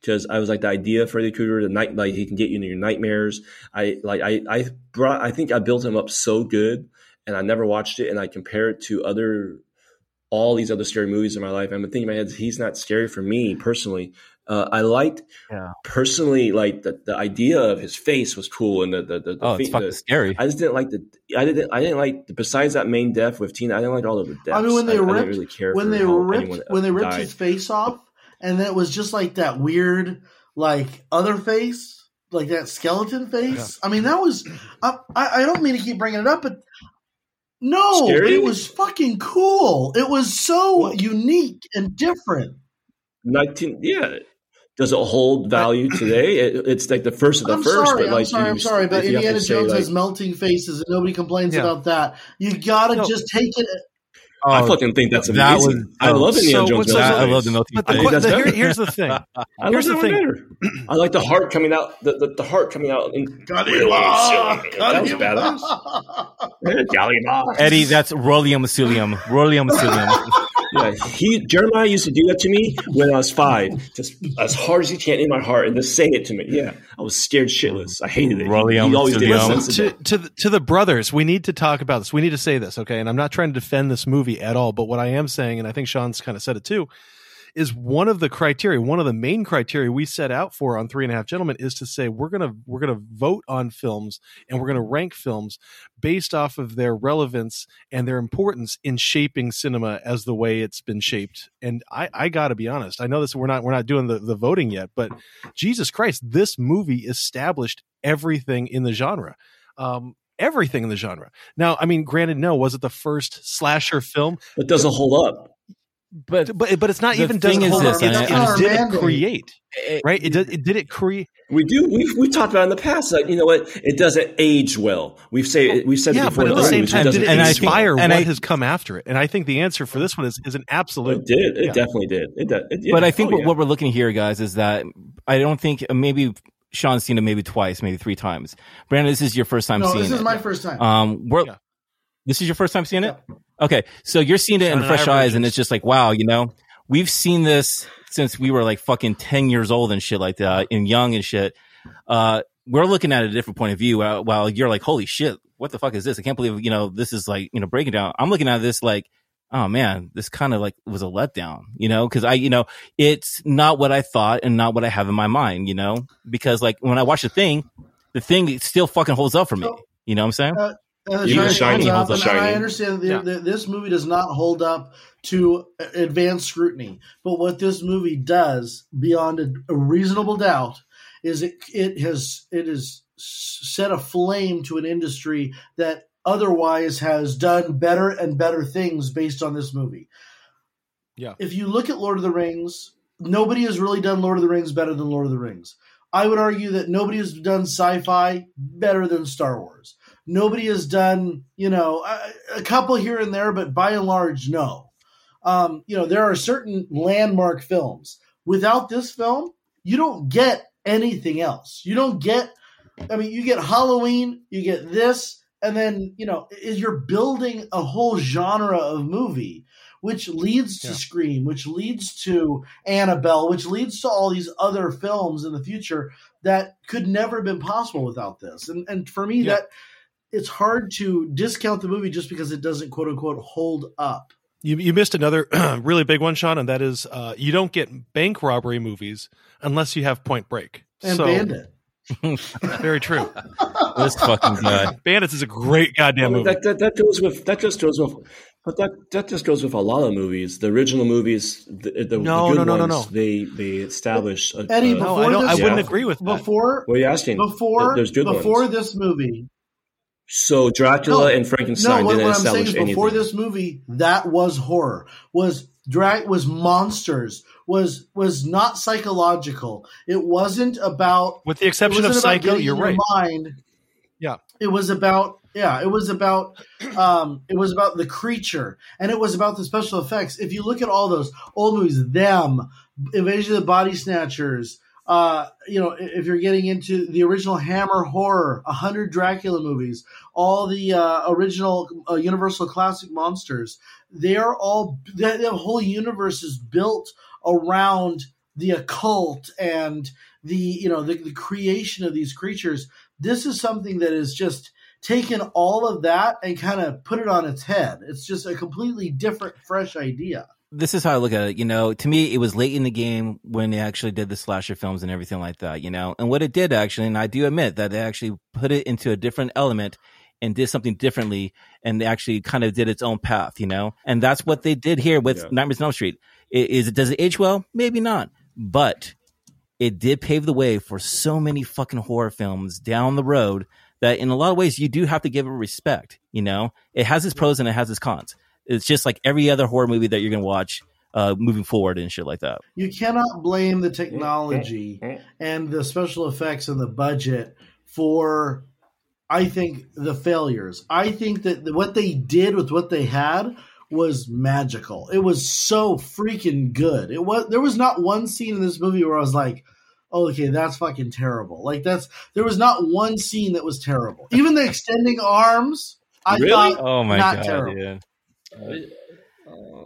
Because I was like the idea of Freddy Krueger the night like he can get you into your nightmares. I like I I brought I think I built him up so good and I never watched it and I compare it to other all these other scary movies in my life I'm thinking in my head he's not scary for me personally uh, I liked Yeah. personally like the, the idea of his face was cool and the the, the, the Oh, it's fe- fucking the- scary. I just didn't like the I didn't I didn't like besides that main death with Tina I didn't like all of the deaths. I mean, when they I, ripped, didn't really care when they ripped, when they ripped died. his face off, and then it was just like that weird, like other face, like that skeleton face. I mean, that was. I, I I don't mean to keep bringing it up, but no, but Scary? it was fucking cool. It was so unique and different. nineteen yeah. Does it hold value today? It, it's like the first of the I'm first, sorry, but like I'm sorry, you, I'm sorry, but if you Indiana say, Jones like, has melting faces, and nobody complains Yeah. about that. You gotta No. just take it. I Oh, fucking think that's that amazing. was- I oh, love Indiana so Jones. what's melting I, I love the melting But the, I face. think que- that's the- here- here's the thing. I Here's love the one thing. better. I like the heart coming out. The, the, the heart coming out. In, Kali Ma! that was badass. Kali Ma. Eddie, that's Rollium Musulium. Rollium Musulium. Yeah, he Jeremiah used to do that to me when I was five, just as hard as he can in my heart, and just say it to me. Yeah, I was scared shitless. I hated it. Rolly he, on he always did Listen, to, to, the, to the brothers, we need to talk about this. We need to say this, okay? And I'm not trying to defend this movie at all, but what I am saying, and I think Sean's kind of said it too, is one of the criteria, one of the main criteria we set out for on Three and a Half Gentlemen is to say we're gonna we're gonna vote on films and we're gonna rank films based off of their relevance and their importance in shaping cinema as the way it's been shaped. And I, I got to be honest, I know this we're not we're not doing the, the voting yet, but Jesus Christ, this movie established everything in the genre. Um, everything in the genre. Now, I mean, granted, no, was it the first slasher film? It doesn't hold up. But But but it's not The even thing doesn't is hold this, up. It's- it's did it create right? It did, it did it create We do. We've we talked about in the past. Like you know what? It doesn't age well. We've say we've said yeah, before. but at the same time, did it and I age think- inspire and what I- has come after it? And I think the answer for this one is, is an absolute. It did. It Yeah. definitely did. It, did- it, yeah. but I think Oh, what, yeah. what we're looking at here, guys, is that I don't think maybe Sean's seen it maybe twice, maybe three times. Brandon, this is your first time No, seeing this is it. my first time. um, we're, Yeah. this is your first time seeing it. Okay, so you're seeing it in fresh eyes, and it's just like, wow, you know, we've seen this since we were like fucking ten years old and shit like that, and young and shit. Uh, we're looking at a different point of view. While, while you're like, holy shit, what the fuck is this? I can't believe you know this is like you know breaking down. I'm looking at this like. Oh man, this kind of like was a letdown, you know, cause I, you know, it's not what I thought and not what I have in my mind, you know, because like when I watch the thing, the thing still fucking holds up for me. So- You know what I'm saying? Uh, And the Even Shining Shining holds holds up, up. I understand that Yeah. this movie does not hold up to advanced scrutiny. But what this movie does, beyond a, a reasonable doubt, is it it has it has set a flame to an industry that otherwise has done better and better things based on this movie. Yeah. If you look at Lord of the Rings, nobody has really done Lord of the Rings better than Lord of the Rings. I would argue that nobody has done sci-fi better than Star Wars. Nobody has done, you know, a, a couple here and there, but by and large, no. Um, you know, there are certain landmark films. Without this film, you don't get anything else. You don't get, I mean, you get Halloween, you get this, and then, you know, you're building a whole genre of movie, which leads to Yeah. Scream, which leads to Annabelle, which leads to all these other films in the future that could never have been possible without this. And and for me, Yeah. that it's hard to discount the movie just because it doesn't quote unquote hold up. You, you missed another really big one, Sean, and that is uh, you don't get bank robbery movies unless you have Point Break. And so, Bandit. Very true. this fucking guy. Bandits is a great goddamn movie. that, that that goes with that just goes with but that that just goes with a lot of movies. The original movies, the, the, No, the good no, no, no, ones, no. they they establish. A, Eddie, a- no, before I don't. I wouldn't Yeah. agree with that. Before what are you asking? before There's good before ones. this movie. So Dracula No, and Frankenstein no, what, didn't what I'm saying establish is before anything. this movie, that was horror. Was drag was monsters. Was was not psychological. It wasn't about with the exception of wasn't Psycho, you're your right. Mind. Yeah. It was about yeah, it was about um it was about the creature and it was about the special effects. If you look at all those old movies, them, Invasion of the Body Snatchers, uh, you know, if you're getting into the original Hammer horror, a hundred Dracula movies, all the uh, original uh, Universal classic monsters, they are all the, whole universe is built around the occult and the you know the, the creation of these creatures. This is something that is just taken all of that and kind of put it on its head. It's just a completely different, fresh idea. This is how I look at it. You know, to me, it was late in the game when they actually did the slasher films and everything like that. You know, and what it did actually, and I do admit that they actually put it into a different element and did something differently, and they actually kind of did its own path. You know, and that's what they did here with Yeah. Nightmares on Elm Street. I- Is it does it age well? Maybe not, but it did pave the way for so many fucking horror films down the road that in a lot of ways you do have to give it respect. You know, it has its pros and it has its cons. It's just like every other horror movie that you're gonna watch uh, moving forward and shit like that. You cannot blame the technology eh, eh, eh. and the special effects and the budget for I think the failures. I think that what they did with what they had was magical. It was so freaking good. It was there was not one scene in this movie where I was like, oh, "Okay, that's fucking terrible." Like that's there was not one scene that was terrible. Even the extending arms, I Really? thought Oh my Not god, terrible. dude.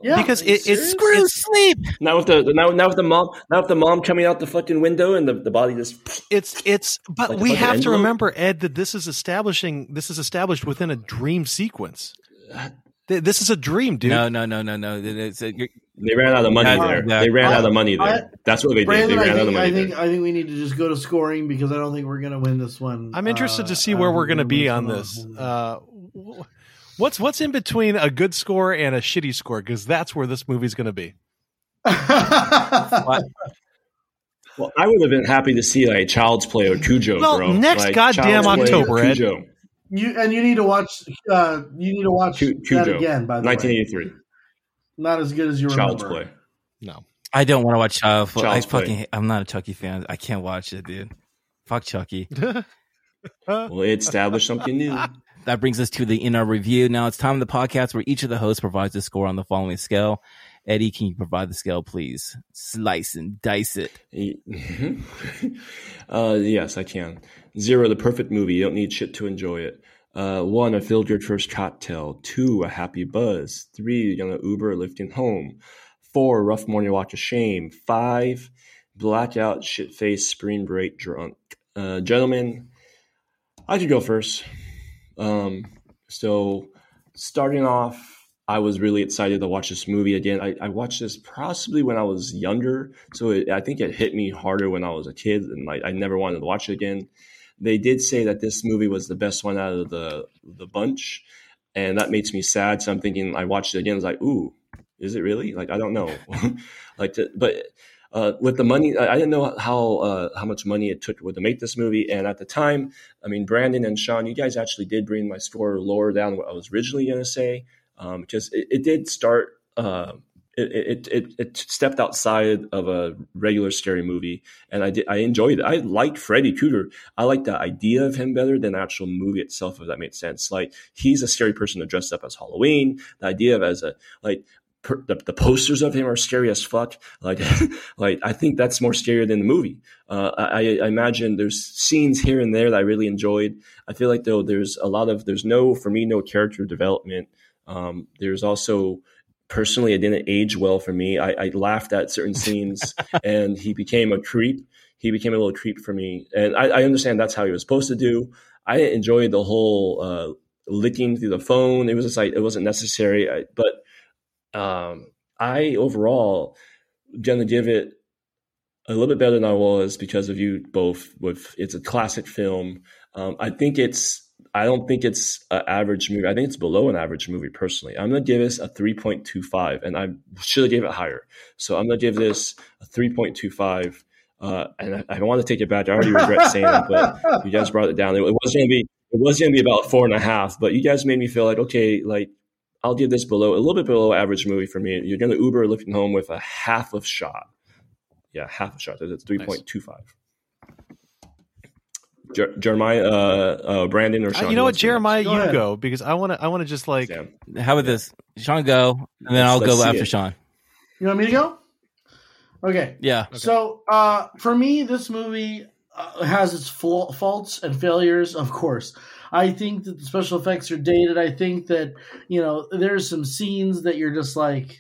Yeah. because it, it's Screw it's, sleep. Now with the now now with the mom now with the mom coming out the fucking window and the, the body just it's it's but Like we fucking have to remember ed that this is establishing this is established within a dream sequence this is a dream dude No, no, no, no, no. It's, uh, They ran out of money Yeah, there. exactly. They ran out of money I- there. That's what they did. They I ran out of think, money I think there. I think we need to just go to scoring because I don't think we're going to win this one. I'm interested Uh, to see where don't we're going to be gonna on this. Uh, wh- what's what's in between a good score and a shitty score? Because that's where this movie's going to be. Well, I would have been happy to see like Child's Play or Cujo. Well, bro. next like, goddamn Child's October, Ed. Cujo, you and you need to watch. Uh, you need to watch Cu- that Cujo, again. By the way, 1983. not as good as you Child's remember. Play. No. I don't want to watch Child. Play. I Child's Play. fucking. hate- I'm not a Chucky fan. I can't watch it, dude. Fuck Chucky. Well, it established something new. That brings us to the in our review. Now it's time in the podcast where each of the hosts provides a score on the following scale. Eddie, can you provide the scale, please? Slice and dice it. uh, yes, I can. Zero, the perfect movie. You don't need shit to enjoy it. Uh, one, a filled your first cocktail. Two, a happy buzz. Three, you're gonna Uber lifting home. Four, rough morning watch of shame. Five, blackout, shit face, spring break drunk. Uh, gentlemen, I could go first. Um, so starting off, I was really excited to watch this movie again. I, I watched this possibly when I was younger, so it, I think it hit me harder when I was a kid, and like I never wanted to watch it again. They did say that this movie was the best one out of the the bunch, and that makes me sad. So I'm thinking, I watched it again. I was like, ooh, is it really? Like I don't know, like, to, but uh, with the money, I didn't know how uh, how much money it took to make this movie, and at the time, I mean, Brandon and Sean, you guys actually did bring my score lower down what I was originally going to say um, because it, it did start. Uh, it, it, it stepped outside of a regular scary movie, and I did I enjoyed it. I liked Freddy Krueger. I like the idea of him better than the actual movie itself, if that makes sense. Like he's a scary person to dress up as Halloween. The idea of as a like per, the, the posters of him are scary as fuck. Like like I think that's more scarier than the movie. Uh, I, I imagine there's scenes here and there that I really enjoyed. I feel like though there's a lot of there's no for me no character development. Um, there's also personally it didn't age well for me. I, I laughed at certain scenes, and he became a creep. He became a little creep for me, and I, I understand that's how he was supposed to do. I enjoyed the whole uh, licking through the phone. It was just like it wasn't necessary, I, but um, I overall gonna give it a little bit better than I was because of you both. With it's a classic film. Um, I think it's. I don't think it's an average movie. I think it's below an average movie personally. I'm gonna give this a 3.25, and I should have gave it higher. So I'm gonna give this a 3.25. Uh, and I, I want to take it back. I already regret saying it, but you guys brought it down. It, it was gonna be it was gonna be about four and a half, but you guys made me feel like okay, like I'll give this below a little bit below average movie for me. You're gonna Uber looking home with a half of shot. Yeah, half a shot. That's three point two five. Jer- Jeremiah, uh, uh, Brandon, or Uh, Sean? you know what, wants to go Jeremiah, Go you ahead. go because I want to. I want to just like. next? Damn. How about this? Sean go, and then Let's- I'll let's go after it. Sean. You want me to go? Okay. Yeah. So, uh, for me, this movie uh, has its flaw- faults and failures, of course. I think that the special effects are dated. I think that, you know, there's some scenes that you're just like,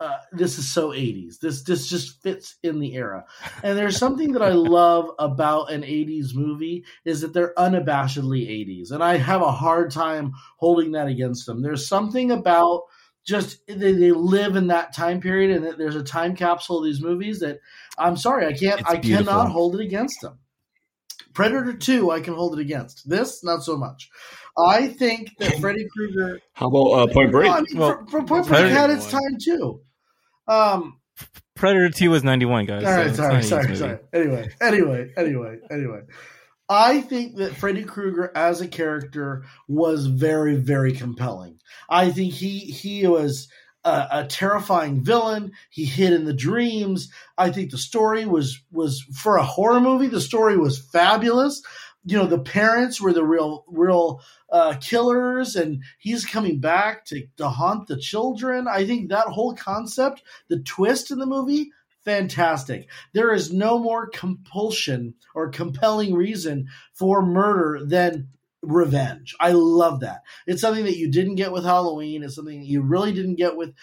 uh, this is so 80s. This this just fits in the era. And there's something that I love about an 80s movie is that they're unabashedly 80s. And I have a hard time holding that against them. There's something about just they, they live in that time period and that there's a time capsule of these movies that I'm sorry, I can't It's I beautiful. cannot hold it against them. Predator 2 I can hold it against. This not so much. I think that Freddy Krueger How about uh, Point Break? well, I mean, Well, for, for Point Break had its time too. Um, Predator Two was ninety one, guys. all so sorry, sorry, sorry. movie. Anyway, anyway, anyway, anyway. I think that Freddy Krueger as a character was very, very compelling. I think he he was a, a terrifying villain. He hid in the dreams. I think the story was was for a horror movie. The story was fabulous. You know, the parents were the real real uh, killers, and he's coming back to to haunt the children. I think that whole concept, the twist in the movie, fantastic. There is no more compulsion or compelling reason for murder than revenge. I love that. It's something that you didn't get with Halloween. It's something that you really didn't get with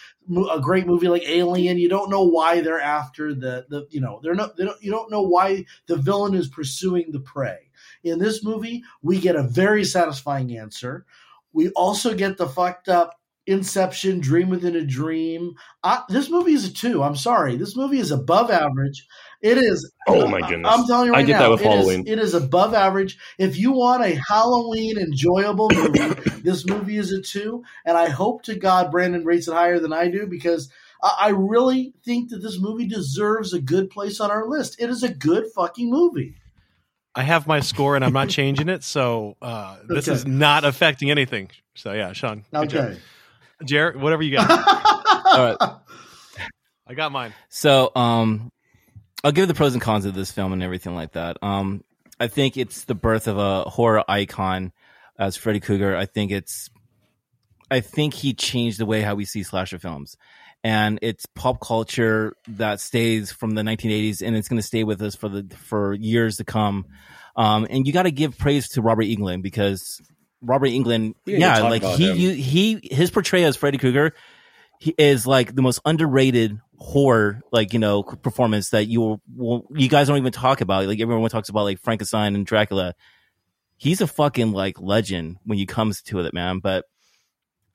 a great movie like Alien. You don't know why they're after the the you know they're not they don't you don't know why the villain is pursuing the prey. In this movie, we get a very satisfying answer. We also get the fucked up Inception, Dream Within a Dream. I, this movie is a two. I'm sorry. This movie is above average. It is. Oh my goodness! I'm telling you right I get now, that with it is- Halloween. it is above average. If you want a Halloween enjoyable movie, this movie is a two. And I hope to God Brandon rates it higher than I do because I, I really think that this movie deserves a good place on our list. It is a good fucking movie. I have my score and I'm not changing it, so uh, this Okay. is not affecting anything. So yeah, Sean. Okay. job. Jarrett, whatever you got. All right. I got mine. So, um, I'll give the pros and cons of this film and everything like that. Um, I think it's the birth of a horror icon as Freddy Krueger. I think it's, I think he changed the way how we see slasher films, and it's pop culture that stays from the 1980s, and it's going to stay with us for the for years to come. Um, and you got to give praise to Robert Englund because Robert Englund, yeah, like he you, he his portrayal as Freddy Krueger he is like the most underrated horror like you know performance that you will, will you guys don't even talk about. Like everyone talks about like frankenstein and dracula. He's a fucking like legend when you comes to it man but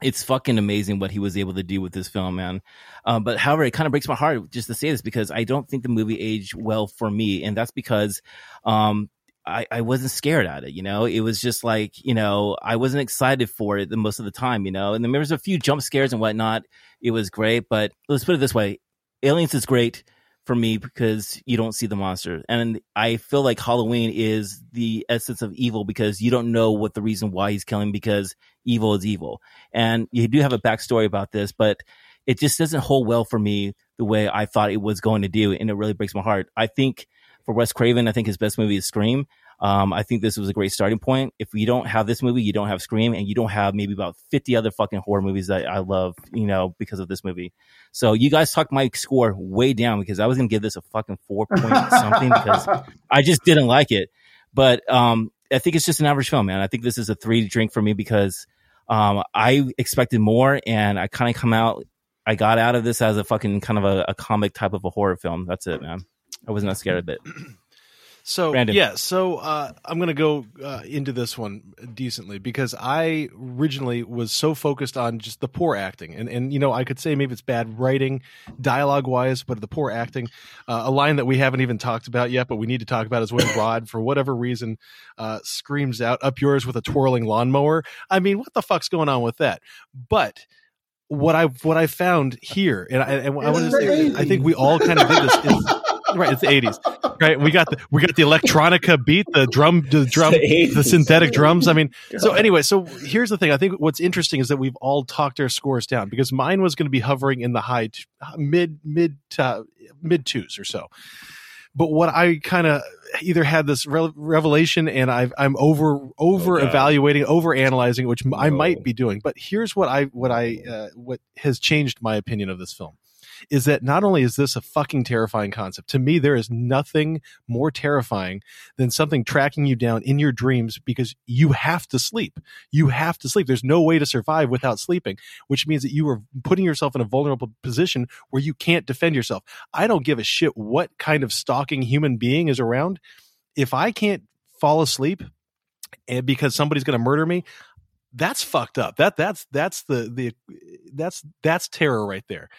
it's fucking amazing what he was able to do with this film man. Um, but however it kind of breaks my heart just to say this because i don't think the movie aged well for me and that's because um I, I wasn't scared at it, you know. It was just like, you know, I wasn't excited for it the most of the time, you know. And then there was a few jump scares and whatnot. It was great, but let's put it this way: Aliens is great for me because you don't see the monster, and I feel like Halloween is the essence of evil because you don't know what the reason why he's killing because evil is evil, and you do have a backstory about this, but it just doesn't hold well for me the way I thought it was going to do, and it really breaks my heart. I think for Wes Craven, I think his best movie is Scream. Um, I think this was a great starting point. If you don't have this movie, you don't have Scream, and you don't have maybe about 50 other fucking horror movies that I love, you know, because of this movie. So you guys talked my score way down because I was going to give this a fucking four point something because I just didn't like it. But um, I think it's just an average film, man. I think this is a three to drink for me because um, I expected more, and I kind of come out. I got out of this as a fucking kind of a, a comic type of a horror film. That's it, man. I was not scared of it. So Brandon. yeah, so uh, I'm gonna go uh, into this one decently because I originally was so focused on just the poor acting, and and you know I could say maybe it's bad writing, dialogue wise, but the poor acting. Uh, a line that we haven't even talked about yet, but we need to talk about is when Rod, for whatever reason, uh, screams out "Up yours" with a twirling lawnmower. I mean, what the fuck's going on with that? But what I what I found here, and I, and I want to say, I think we all kind of did this. Is, right, it's the '80s right we got the we got the electronica beat the drum the drum the the synthetic drums. I mean so anyway so here's the thing. I think what's interesting is that we've all talked our scores down because mine was going to be hovering in the high t- mid mid to mid twos or so. But what i kind of either had this re- revelation and I've, i'm over over Oh, evaluating over analyzing which i might be doing. But here's what i what i uh, what has changed my opinion of this film is that not only is this a fucking terrifying concept, to me, there is nothing more terrifying than something tracking you down in your dreams because you have to sleep. You have to sleep. There's no way to survive without sleeping, which means that you are putting yourself in a vulnerable position where you can't defend yourself. I don't give a shit what kind of stalking human being is around. If I can't fall asleep and because somebody's going to murder me, that's fucked up. That that's that's the the that's that's terror right there.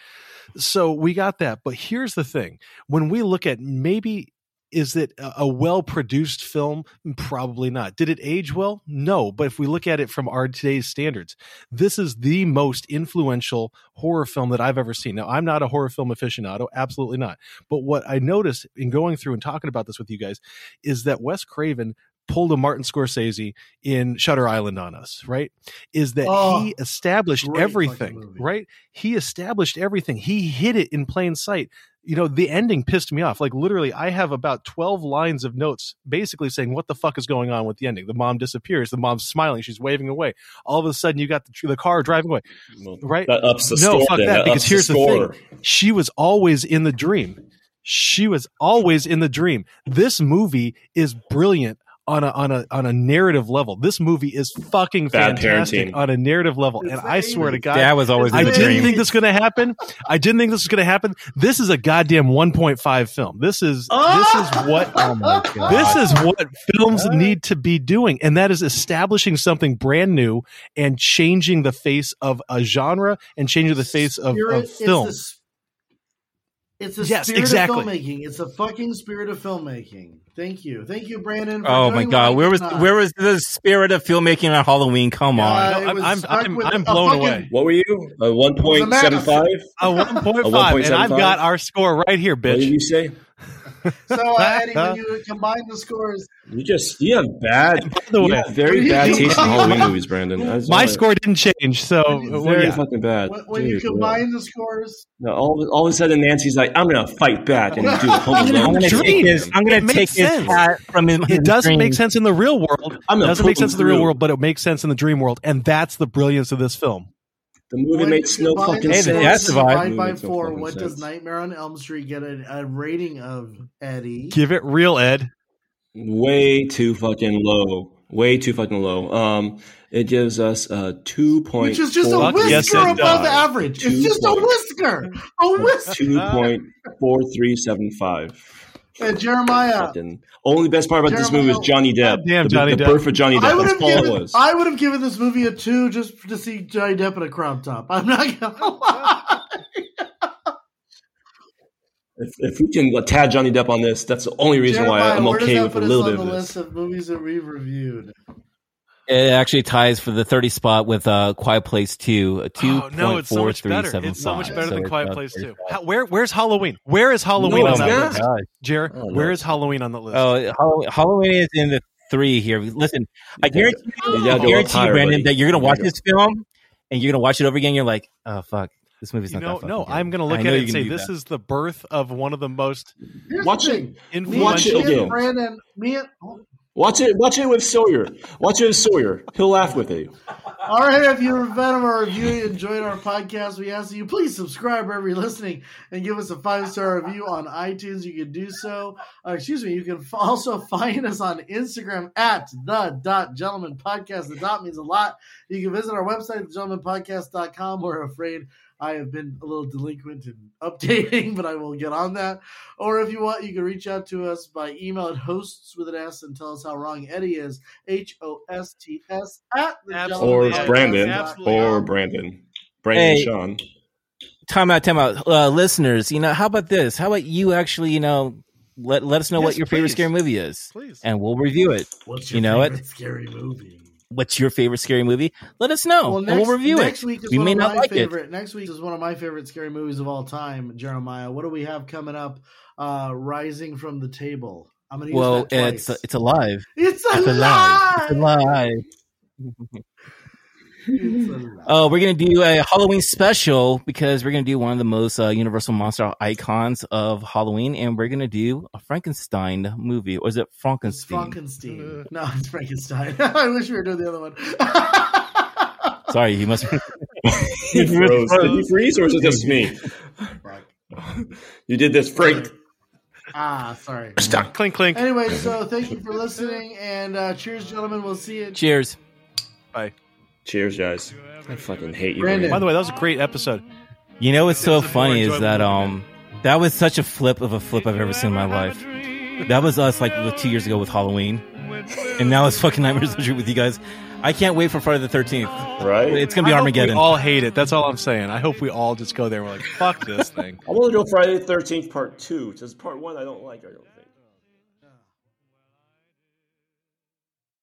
So we got that, but here's the thing: when we look at maybe is it a, well produced film? Mm, probably not. Did it age well? No. But if we look at it from our today's standards, this is the most influential horror film that I've ever seen. Now, I'm not a horror film aficionado, absolutely not. But what I noticed in going through and talking about this with you guys is that Wes Craven pulled a Martin Scorsese in Shutter Island on us, right? Is that Oh, he established everything, right? He established everything. He hid it in plain sight. You know, the ending pissed me off. Like literally, I have about 12 lines of notes basically saying, What the fuck is going on with the ending? The mom disappears. The mom's smiling. She's waving away. All of a sudden, you got the, the car driving away, Well, right? That ups the No, score. fuck then. that, because ups here's the thing. She was always in the dream. She was always in the dream. This movie is brilliant on a on a on a narrative level. This movie is fucking Bad fantastic parenting. on a narrative level, It's and I swear to God, Dad was always I didn't dream. think this was going to happen. I didn't think this was going to happen. This is a goddamn 1.5 film. This is this is what Oh my god! this is what films need to be doing, and that is establishing something brand new and changing the face of a genre and changing the face of, Spirit- of it's film. the s- It's the Yes, spirit exactly. of filmmaking. It's the fucking spirit of filmmaking. Thank you, thank you, Brandon. Oh my god! Where was did not. where was the spirit of filmmaking on Halloween? Come on! Uh, No, I'm- I'm- I'm- I'm blown fucking- away. What were you? A one point seven five? a 1.5, and I've got our score right here, What did bitch. you say? So, uh, Eddie, when you combine the scores, You just you have bad, By the you way, have very bad taste in Halloween movies, Brandon. My all- score didn't change, so very yeah. fucking bad. when, when you Dude, combine the scores, no, all, all of a sudden Nancy's like, "I'm gonna fight back and do Home I'm Alone." gonna Dream. take his. I'm gonna take makes his hat from his. it doesn't dream. make sense in the real world. It doesn't make sense in the real world, but it makes sense in the dream world, and that's the brilliance of this film. The movie when makes you no fucking the Hey, sense. that's scores the vibe. divided Movie by makes no four, fucking what does. Nightmare on Elm Street get a, a rating of, Eddie? Give it real, Ed. Way too fucking low. Way too fucking low. Um, it gives us a two point, Which is just a whisker yes, it above does. average. It's Two just a whisker. A whisker. two point four three seven five. And Jeremiah, Fucking only best part about this movie is Johnny Depp. Damn, the, Johnny the Depp. birth of Johnny I Depp. would That's have all it given was. I would have given this movie a two just to see Johnny Depp in a crop top. I'm not gonna lie. If, if we can tag Johnny Depp on this, that's the only reason why Jeremiah, I'm where does okay that with a put us little on bit the of list of movies that we've reviewed. It actually ties for the 30 spot with uh, Quiet Place 2, a Oh no, it's so much better. It's so much better So than it's Quiet Place 2. How, where where's Halloween? Where is Halloween No, on it's that not. list? Jared, Oh, where is Halloween on the list? Oh, Halloween is in the three here. Listen, I guarantee you, You gotta I go up guarantee you, higher, Brandon, buddy. that you're gonna watch this film and you're gonna watch it over again. You're like, oh fuck, this movie's you not know, that fucking no, good. I'm going to I look at it and say this that. is the birth of one of the most Here's Watch the it. Me, Watch it me and. Brandon, me and Watch it. Watch it with Sawyer. Watch it with Sawyer. He'll laugh with you. All right, if you're a fan of our review and enjoyed our podcast, we ask that you please subscribe wherever you're listening and give us a five star review on iTunes. You can do so. Uh, excuse me. You can also find us on Instagram at the dot gentleman podcast. The dot means a lot. You can visit our website, thegentlemanpodcast.com. We're afraid I have been a little delinquent in updating, but I will get on that. Or if you want, you can reach out to us by email at hosts with an S and tell us how wrong Eddie is. H O S T S at the Absolutely. Or Yeah, Brandon. absolutely. Or Brandon. Brandon Hey. Sean. time out, time out, uh, listeners. You know, how about this? How about you actually, you know, let let us know what Yes, your favorite scary movie is, Please. and we'll review it. What's You know favorite what? Scary movie. What's your favorite scary movie? Let us know, and we'll review next it. Week is We one may of not my like it. favorite. Next week is one of my favorite scary movies of all time. Jeremiah, what do we have coming up? Uh, Rising from the Table. I'm gonna use Well, that twice. it's it's alive. it's alive. It's alive. It's alive. Oh, we're gonna do a Halloween special because we're gonna do one of the most uh, universal monster icons of Halloween, and we're gonna do a Frankenstein movie, or is it Frankenstein? Frankenstein. No, it's Frankenstein. I wish we were doing the other one. Sorry, you must. He froze. Did he freeze or was it just me? You did this, Frank. ah, sorry. Stop. Clink clink. Anyway, so thank you for listening, and uh, cheers, gentlemen. We'll see you. Cheers. Bye. Cheers, guys. I fucking hate you. Brandon. By the way, that was a great episode. You know what's so It's a more funny is enjoyable that movie. um that was such a flip of a flip I've ever seen in my life. That was us like two years ago with Halloween, and now it's fucking Nightmares on Street with you guys. I can't wait for Friday the Thirteenth. Right? It's gonna be I hope Armageddon. We all hate it. That's all I'm saying. I hope we all just go there and we're like, fuck this thing. I want to go Friday the 13th, part two. Just part one, I don't like. I don't